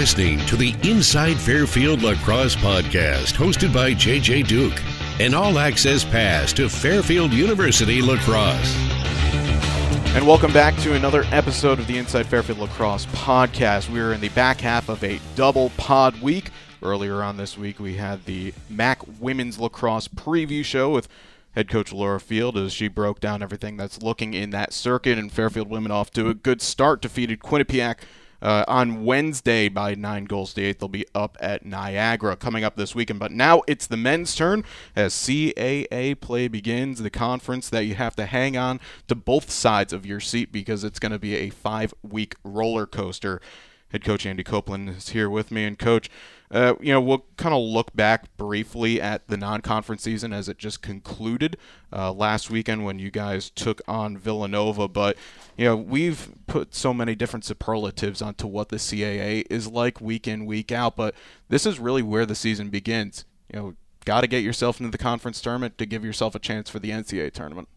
listening to the Inside Fairfield Lacrosse podcast hosted by JJ Duke, an all access pass to Fairfield University Lacrosse. And welcome back to another episode of the Inside Fairfield Lacrosse podcast. We are in the back half of a double pod week. Earlier on this week, we had the MAAC Women's Lacrosse preview show with head coach Laura Field as she broke down everything that's looking in that circuit. And Fairfield women off to a good start, defeated Quinnipiac uh, on Wednesday by nine goals to eight. They'll be up at Niagara coming up this weekend. But now it's the men's turn as CAA play begins. The conference that you have to hang on to both sides of your seat because it's going to be a five week roller coaster. Head coach Andy Copelan is here with me. And, coach, uh, you know, we'll kind of look back briefly at the non-conference season as it just concluded uh, last weekend when you guys took on Villanova. But you know, we've put so many different superlatives onto what the CAA is like week in, week out. But this is really where the season begins. You know, got to get yourself into the conference tournament to give yourself a chance for the NCAA tournament.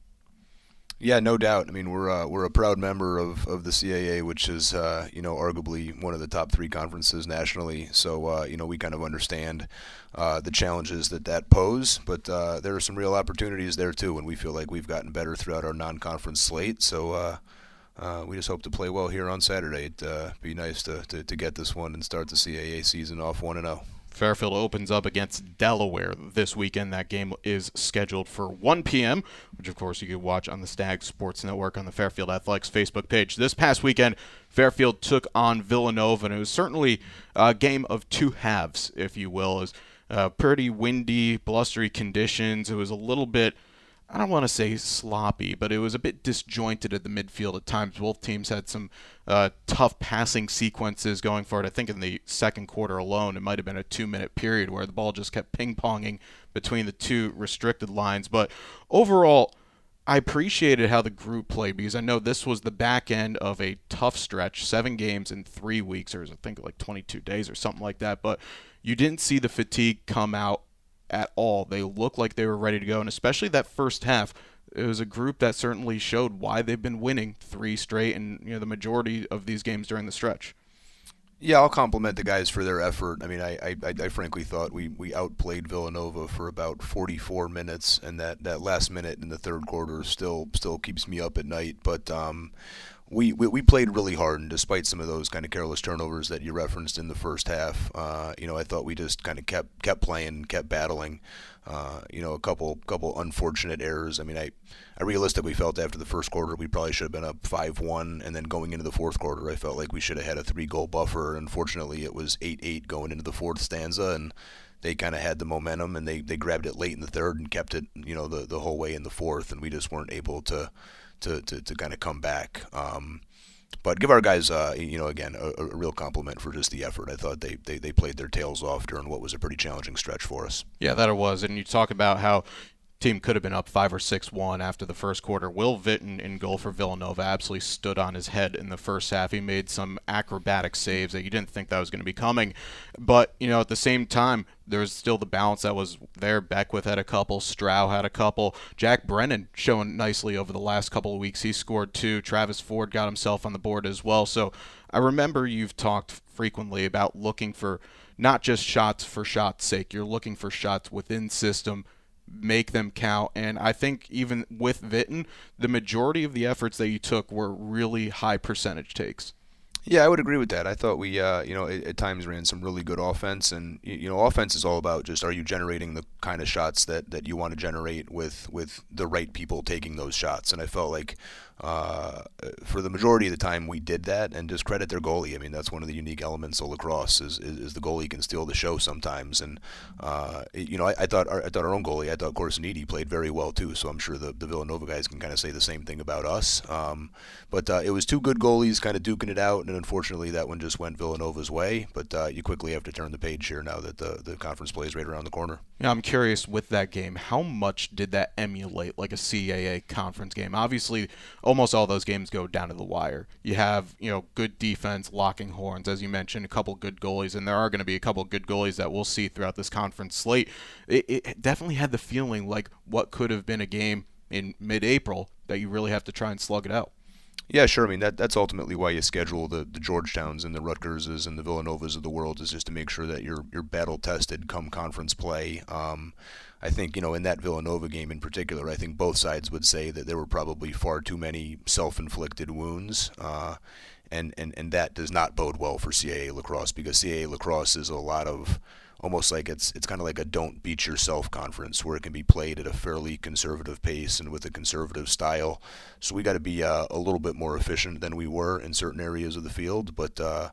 Yeah, no doubt. I mean, we're uh, we're a proud member of, of the CAA, which is uh, you know arguably one of the top three conferences nationally. So uh, you know we kind of understand uh, the challenges that that pose, but uh, there are some real opportunities there too, and we feel like we've gotten better throughout our non-conference slate. So. Uh, we just hope to play well here on Saturday. It'd be nice to, to, to get this one and start the CAA season off 1 and 0. Fairfield opens up against Delaware this weekend. That game is scheduled for 1 p.m., which of course you can watch on the Stag Sports Network on the Fairfield Athletics Facebook page. This past weekend, Fairfield took on Villanova, and it was certainly a game of two halves, if you will. It was uh, pretty windy, blustery conditions. It was a little bit I don't want to say sloppy, but it was a bit disjointed at the midfield at times. Both teams had some uh, tough passing sequences going for it. I think in the second quarter alone, it might have been a two minute period where the ball just kept ping ponging between the two restricted lines. But overall, I appreciated how the group played because I know this was the back end of a tough stretch, seven games in three weeks, or I think like 22 days or something like that. But you didn't see the fatigue come out at all. They looked like they were ready to go, and especially that first half, it was a group that certainly showed why they've been winning three straight, and you know the majority of these games during the stretch. Yeah, I'll compliment the guys for their effort. I mean, I, I, I frankly thought we, we outplayed Villanova for about 44 minutes, and that, that last minute in the third quarter still still keeps me up at night. But um, we, we, we played really hard, and despite some of those kind of careless turnovers that you referenced in the first half, uh, you know, I thought we just kind of kept kept playing, kept battling. Uh, you know, a couple couple unfortunate errors. I mean, I I realistically felt after the first quarter we probably should have been up five one, and then going into the fourth quarter, I felt like we should have had a three goal buffer. Unfortunately, it was eight eight going into the fourth stanza, and they kind of had the momentum and they, they grabbed it late in the third and kept it, you know, the, the whole way in the fourth, and we just weren't able to to, to, to kind of come back. Um, but give our guys, uh, you know, again, a, a, real compliment for just the effort. I thought they, they, they played their tails off during what was a pretty challenging stretch for us. Yeah, that it was. And you talk about how team could have been up five or six one after the first quarter. Will Vitten in goal for Villanova absolutely stood on his head in the first half. He made some acrobatic saves that you didn't think that was going to be coming, but you know at the same time there was still the balance that was there. Beckwith had a couple, Strow had a couple, Jack Brennan showing nicely over the last couple of weeks. He scored two. Travis Ford got himself on the board as well. So I remember you've talked frequently about looking for not just shots for shots' sake. You're looking for shots within system make them count. And I think even with Vitten, the majority of the efforts that you took were really high percentage takes. Yeah, I would agree with that. I thought we, uh, you know, at, at, times ran some really good offense, and you know, offense is all about just are you generating the kind of shots that, that you want to generate with with the right people taking those shots. And I felt like uh, for the majority of the time we did that and just credit their goalie. I mean, that's one of the unique elements of lacrosse is, is, is the goalie can steal the show sometimes. And, uh, you know, I, I, thought our, I thought our own goalie, I thought Corsiniti played very well too. So I'm sure the, the Villanova guys can kind of say the same thing about us. Um, but uh, it was two good goalies kind of duking it out. And unfortunately that one just went Villanova's way. But uh, you quickly have to turn the page here now that the, the conference play is right around the corner. Yeah, I'm curious with that game, how much did that emulate like a CAA conference game? Obviously, almost all those games go down to the wire. You have, you know, good defense, locking horns, as you mentioned, a couple good goalies, and there are going to be a couple good goalies that we'll see throughout this conference slate. It, it definitely had the feeling like what could have been a game in mid-April that you really have to try and slug it out. Yeah, sure. I mean that that's ultimately why you schedule the, the Georgetowns and the Rutgerses and the Villanovas of the world is just to make sure that you're you're battle tested come conference play. Um, I think you know in that Villanova game in particular, I think both sides would say that there were probably far too many self-inflicted wounds. Uh, and, and, and that does not bode well for CAA lacrosse because CAA lacrosse is a lot of almost like it's it's kind of like a don't beat yourself conference where it can be played at a fairly conservative pace and with a conservative style. So we got to be uh, a little bit more efficient than we were in certain areas of the field, but uh,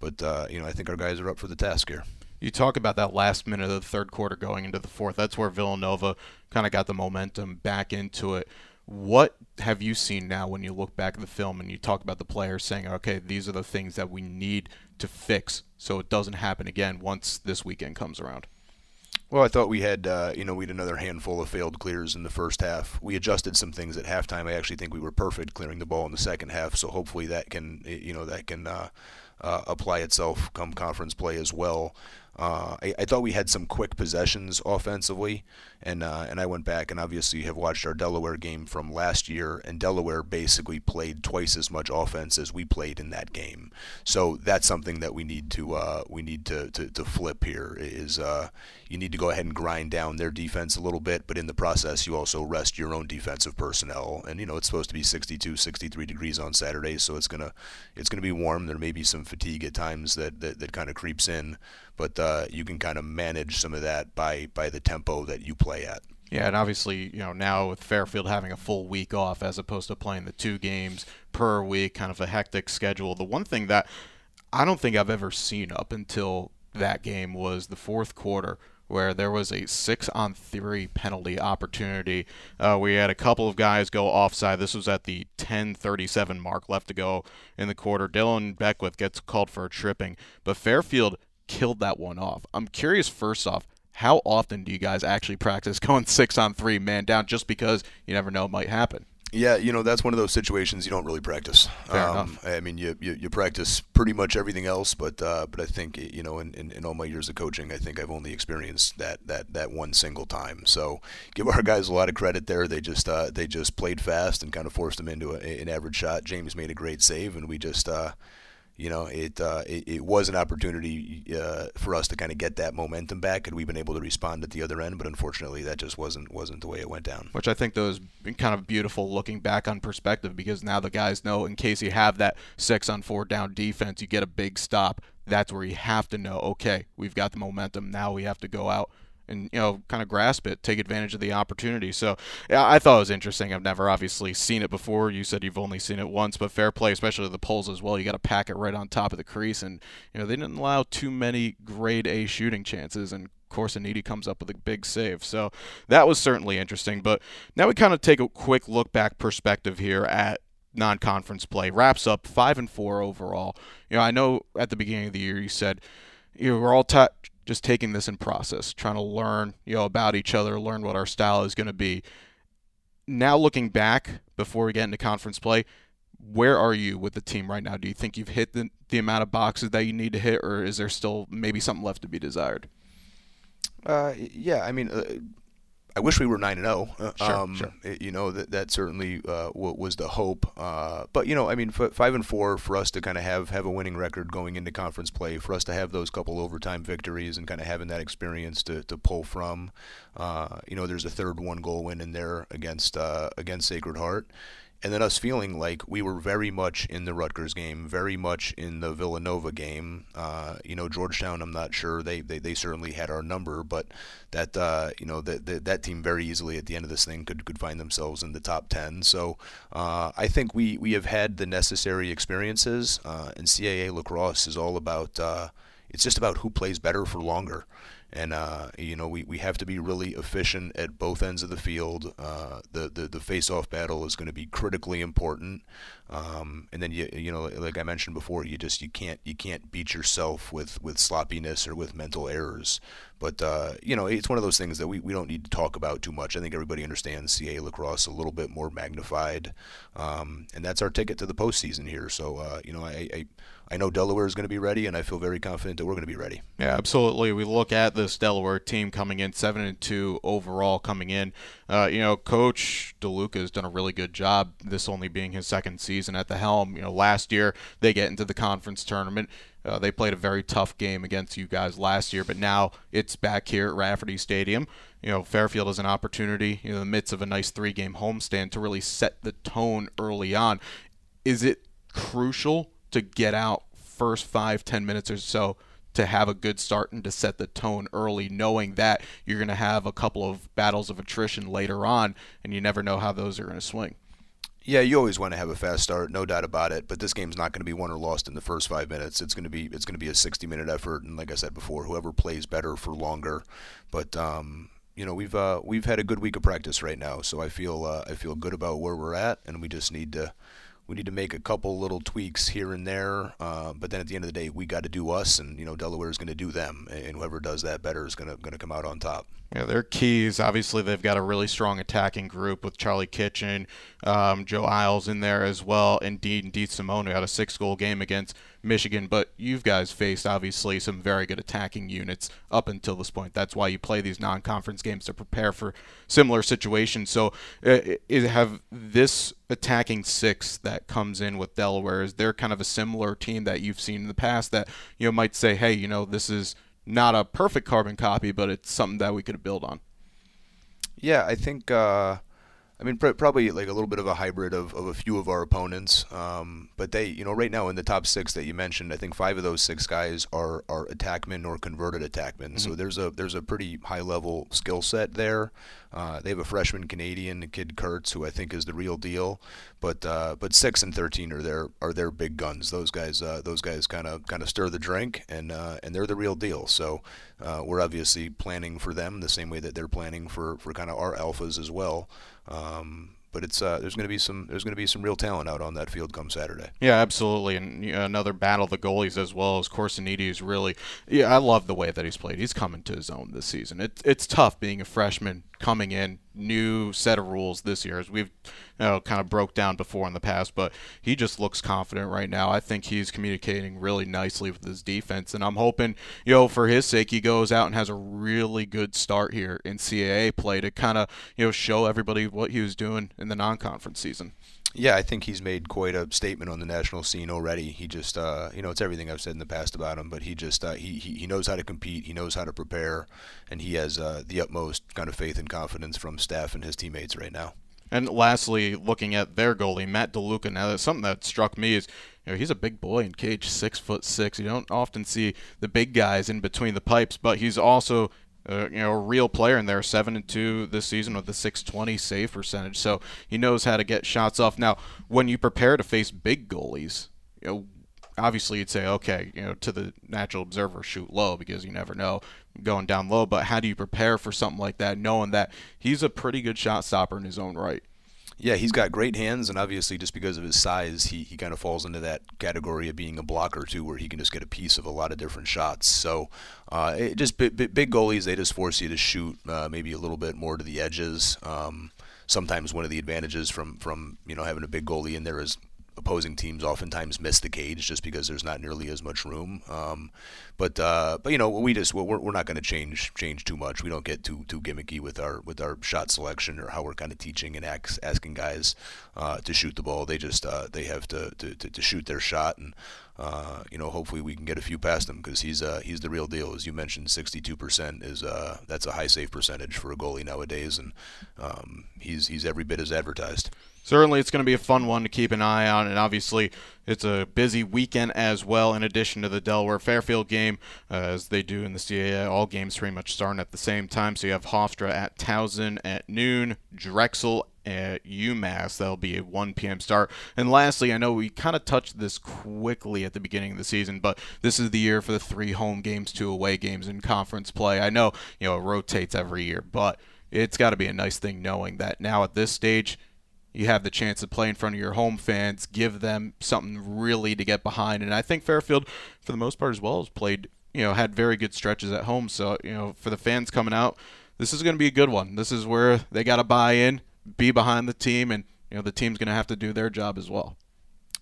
but uh, you know I think our guys are up for the task here. You talk about that last minute of the third quarter going into the fourth. That's where Villanova kind of got the momentum back into it. What have you seen now when you look back at the film and you talk about the players saying, okay, these are the things that we need to fix so it doesn't happen again once this weekend comes around? Well, I thought we had, uh, you know, we had another handful of failed clears in the first half. We adjusted some things at halftime. I actually think we were perfect clearing the ball in the second half. So hopefully that can, you know, that can uh, uh, apply itself come conference play as well. Uh, I, I, thought we had some quick possessions offensively, and uh, and I went back and obviously have watched our Delaware game from last year, and Delaware basically played twice as much offense as we played in that game. So that's something that we need to uh, we need to, to, to, flip here. Is uh, you need to go ahead and grind down their defense a little bit, but in the process you also rest your own defensive personnel. And you know it's supposed to be 62, 63 degrees on Saturday, so it's gonna it's gonna be warm. There may be some fatigue at times that that, that kind of creeps in but uh, you can kind of manage some of that by by the tempo that you play at. Yeah, and obviously, you know, now with Fairfield having a full week off as opposed to playing the two games per week, kind of a hectic schedule. The one thing that I don't think I've ever seen up until that game was the fourth quarter where there was a six on three penalty opportunity. Uh, we had a couple of guys go offside. This was at the 10:37 mark left to go in the quarter. Dylan Beckwith gets called for a tripping, but Fairfield killed that one off. I'm curious, first off, how often do you guys actually practice going six on three, man down, just because you never know it might happen? Yeah, you know that's one of those situations you don't really practice. Fair um, enough. I mean, you, you, you practice pretty much everything else, but uh, but I think you know in, in, in, all my years of coaching, I think I've only experienced that that, that one single time. So give our guys a lot of credit there. They just uh, they just played fast and kind of forced them into a, an average shot. James made a great save, and we just. Uh, you know, it, uh, it, it was an opportunity uh, for us to kind of get that momentum back, and we've been able to respond at the other end. But unfortunately, that just wasn't wasn't the way it went down. Which I think those kind of beautiful looking back on perspective because now the guys know in case you have that six on four down defense, you get a big stop. That's where you have to know, okay, we've got the momentum. Now we have to go out and you know kind of grasp it, take advantage of the opportunity. So yeah, I thought it was interesting. I've never obviously seen it before. You said you've only seen it once, but fair play, especially the poles as well. You got to pack it right on top of the crease, and you know they didn't allow too many grade A shooting chances and. Corsiniti comes up with a big save. So that was certainly interesting. But now we kind of take a quick look back perspective here at non-conference play. Wraps up five and four overall. You know, I know at the beginning of the year you said you we're all t- just taking this in process, trying to learn, you know, about each other, learn what our style is going to be. Now looking back before we get into conference play, where are you with the team right now? Do you think you've hit the, the amount of boxes that you need to hit, or is there still maybe something left to be desired? Uh, yeah, I mean, uh, I wish we were nine and zero. Oh. Sure, um, sure. you know that that certainly uh, was the hope. Uh, but you know, I mean, f- five and four for us to kind of have have a winning record going into conference play, for us to have those couple overtime victories and kind of having that experience to, to pull from. Uh, you know, there's a third one goal win in there against uh, against Sacred Heart and then us feeling like we were very much in the Rutgers game, very much in the Villanova game. Uh, you know, Georgetown, I'm not sure they, they, they certainly had our number, but that uh, you know that, that that team very easily at the end of this thing could could find themselves in the top ten. So uh, I think we we have had the necessary experiences, uh, and CAA lacrosse is all about. Uh, it's just about who plays better for longer and uh, you know we, we have to be really efficient at both ends of the field. Uh, the, the the face-off battle is going to be critically important, um, and then you you know like I mentioned before, you just you can't you can't beat yourself with with sloppiness or with mental errors. But uh, you know it's one of those things that we, we don't need to talk about too much. I think everybody understands CAA lacrosse a little bit more magnified, um, and that's our ticket to the postseason here. So uh, you know I, I I know Delaware is going to be ready, and I feel very confident that we're going to be ready. Yeah, absolutely. We look at this Delaware team coming in seven and two overall coming in. Uh, you know, Coach DeLuca has done a really good job. This only being his second season at the helm. You know, last year they get into the conference tournament. Uh, they played a very tough game against you guys last year, but now it's back here at Rafferty Stadium. You know, Fairfield is an opportunity you know, in the midst of a nice three-game homestand to really set the tone early on. Is it crucial to get out first five, ten minutes or so to have a good start and to set the tone early, knowing that you're going to have a couple of battles of attrition later on, and you never know how those are going to swing. Yeah, you always want to have a fast start, no doubt about it. But this game's not going to be won or lost in the first five minutes. It's going to be it's going to be a 60-minute effort, and like I said before, whoever plays better for longer. But um, you know, we've uh, we've had a good week of practice right now, so I feel uh, I feel good about where we're at, and we just need to we need to make a couple little tweaks here and there. Uh, but then at the end of the day, we got to do us, and you know Delaware is going to do them, and whoever does that better is going to going to come out on top. Yeah, their keys. Obviously, they've got a really strong attacking group with Charlie Kitchen, um, Joe Isles in there as well, and Dean Simone who had a six-goal game against Michigan. But you've guys faced obviously some very good attacking units up until this point. That's why you play these non-conference games to prepare for similar situations. So, uh, have this attacking six that comes in with Delaware is there kind of a similar team that you've seen in the past that you know might say, hey, you know, this is not a perfect carbon copy, but it's something that we could build on. Yeah, I think. Uh, I mean, pr- probably like a little bit of a hybrid of, of a few of our opponents. Um, but they, you know, right now in the top six that you mentioned, I think five of those six guys are, are attackmen or converted attackmen. Mm-hmm. So there's a there's a pretty high level skill set there. Uh, they have a freshman Canadian, kid Kurtz, who I think is the real deal. But uh, but six and thirteen are their are their big guns. Those guys uh, those guys kind of kind of stir the drink, and uh, and they're the real deal. So uh, we're obviously planning for them the same way that they're planning for for kind of our alphas as well. Um, but it's uh, there's going to be some there's going to be some real talent out on that field come Saturday. Yeah, absolutely, and you know, another battle the goalies as well as Corsiniti is really yeah I love the way that he's played. He's coming to his own this season. It's it's tough being a freshman coming in, new set of rules this year, as we've you know, kind of broke down before in the past. But he just looks confident right now. I think he's communicating really nicely with his defense, and I'm hoping, you know, for his sake, he goes out and has a really good start here in CAA play to kind of you know show everybody what he was doing in the non-conference season. Yeah, I think he's made quite a statement on the national scene already. He just, uh, you know, it's everything I've said in the past about him, but he just, uh, he, he, he knows how to compete, he knows how to prepare, and he has uh, the utmost kind of faith and confidence from staff and his teammates right now. And lastly, looking at their goalie, Matt DeLuca. Now, something that struck me is, you know, he's a big boy in cage, six foot six. You don't often see the big guys in between the pipes, but he's also uh, you know, a real player in there, seven and two this season with a 620 save percentage. So he knows how to get shots off. Now, when you prepare to face big goalies, you know, obviously you'd say, okay, you know, to the natural observer, shoot low because you never know going down low. But how do you prepare for something like that, knowing that he's a pretty good shot stopper in his own right? Yeah, he's got great hands, and obviously, just because of his size, he, he kind of falls into that category of being a blocker too, where he can just get a piece of a lot of different shots. So, uh, it just big, big, goalies, they just force you to shoot uh, maybe a little bit more to the edges. Um, sometimes one of the advantages from from you know having a big goalie in there is opposing teams oftentimes miss the cage just because there's not nearly as much room. Um, but uh, but you know we just we're, we're not going to change change too much. We don't get too too gimmicky with our with our shot selection or how we're kind of teaching and ask, asking guys uh, to shoot the ball. They just uh, they have to, to, to, to, shoot their shot and. Uh, you know, hopefully we can get a few past him because he's uh, he's the real deal. As you mentioned, 62% is uh, that's a high save percentage for a goalie nowadays, and um, he's he's every bit as advertised. Certainly it's going to be a fun one to keep an eye on and obviously it's a busy weekend as well in addition to the delaware fairfield game uh, as they do in the caa all games pretty much starting at the same time. So you have hofstra at towson at noon drexel at umass that'll be a 1 p.m start and lastly i know we kind of touched this quickly at the beginning of the season but this is the year for the three home games two away games in conference play i know you know it rotates every year but it's got to be a nice thing knowing that now at this stage you have the chance to play in front of your home fans, give them something really to get behind. And I think Fairfield, for the most part as well, has played, you know, had very good stretches at home. So, you know, for the fans coming out, this is going to be a good one. This is where they got to buy in, be behind the team, and, you know, the team's going to have to do their job as well.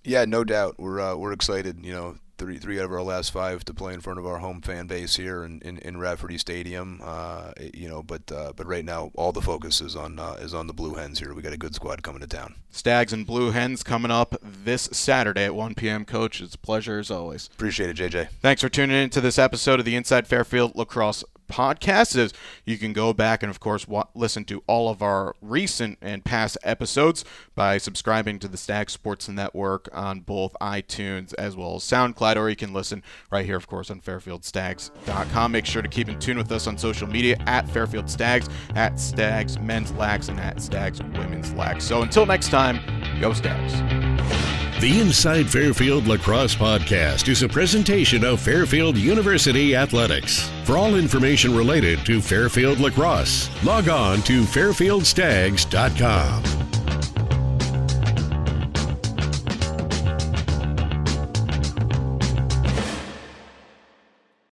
Yeah, no doubt. We're, uh, we're excited. You know, three three out of our last five to play in front of our home fan base here in in, in Rafferty Stadium. Uh, you know, but uh, but right now all the focus is on uh, is on the Blue Hens here. We got a good squad coming to town. Stags and Blue Hens coming up this Saturday at 1 p.m. Coach, it's a pleasure as always. Appreciate it, JJ. Thanks for tuning in to this episode of the Inside Fairfield Lacrosse podcast is you can go back and of course wa- listen to all of our recent and past episodes by subscribing to the Stag Sports Network on both iTunes as well as SoundCloud or you can listen right here of course on fairfieldstags.com make sure to keep in tune with us on social media at Fairfield Stags at Stags Men's Lax and at Stags Women's Lax. So until next time go Stags the Inside Fairfield Lacrosse Podcast is a presentation of Fairfield University Athletics. For all information related to Fairfield Lacrosse, log on to fairfieldstags.com.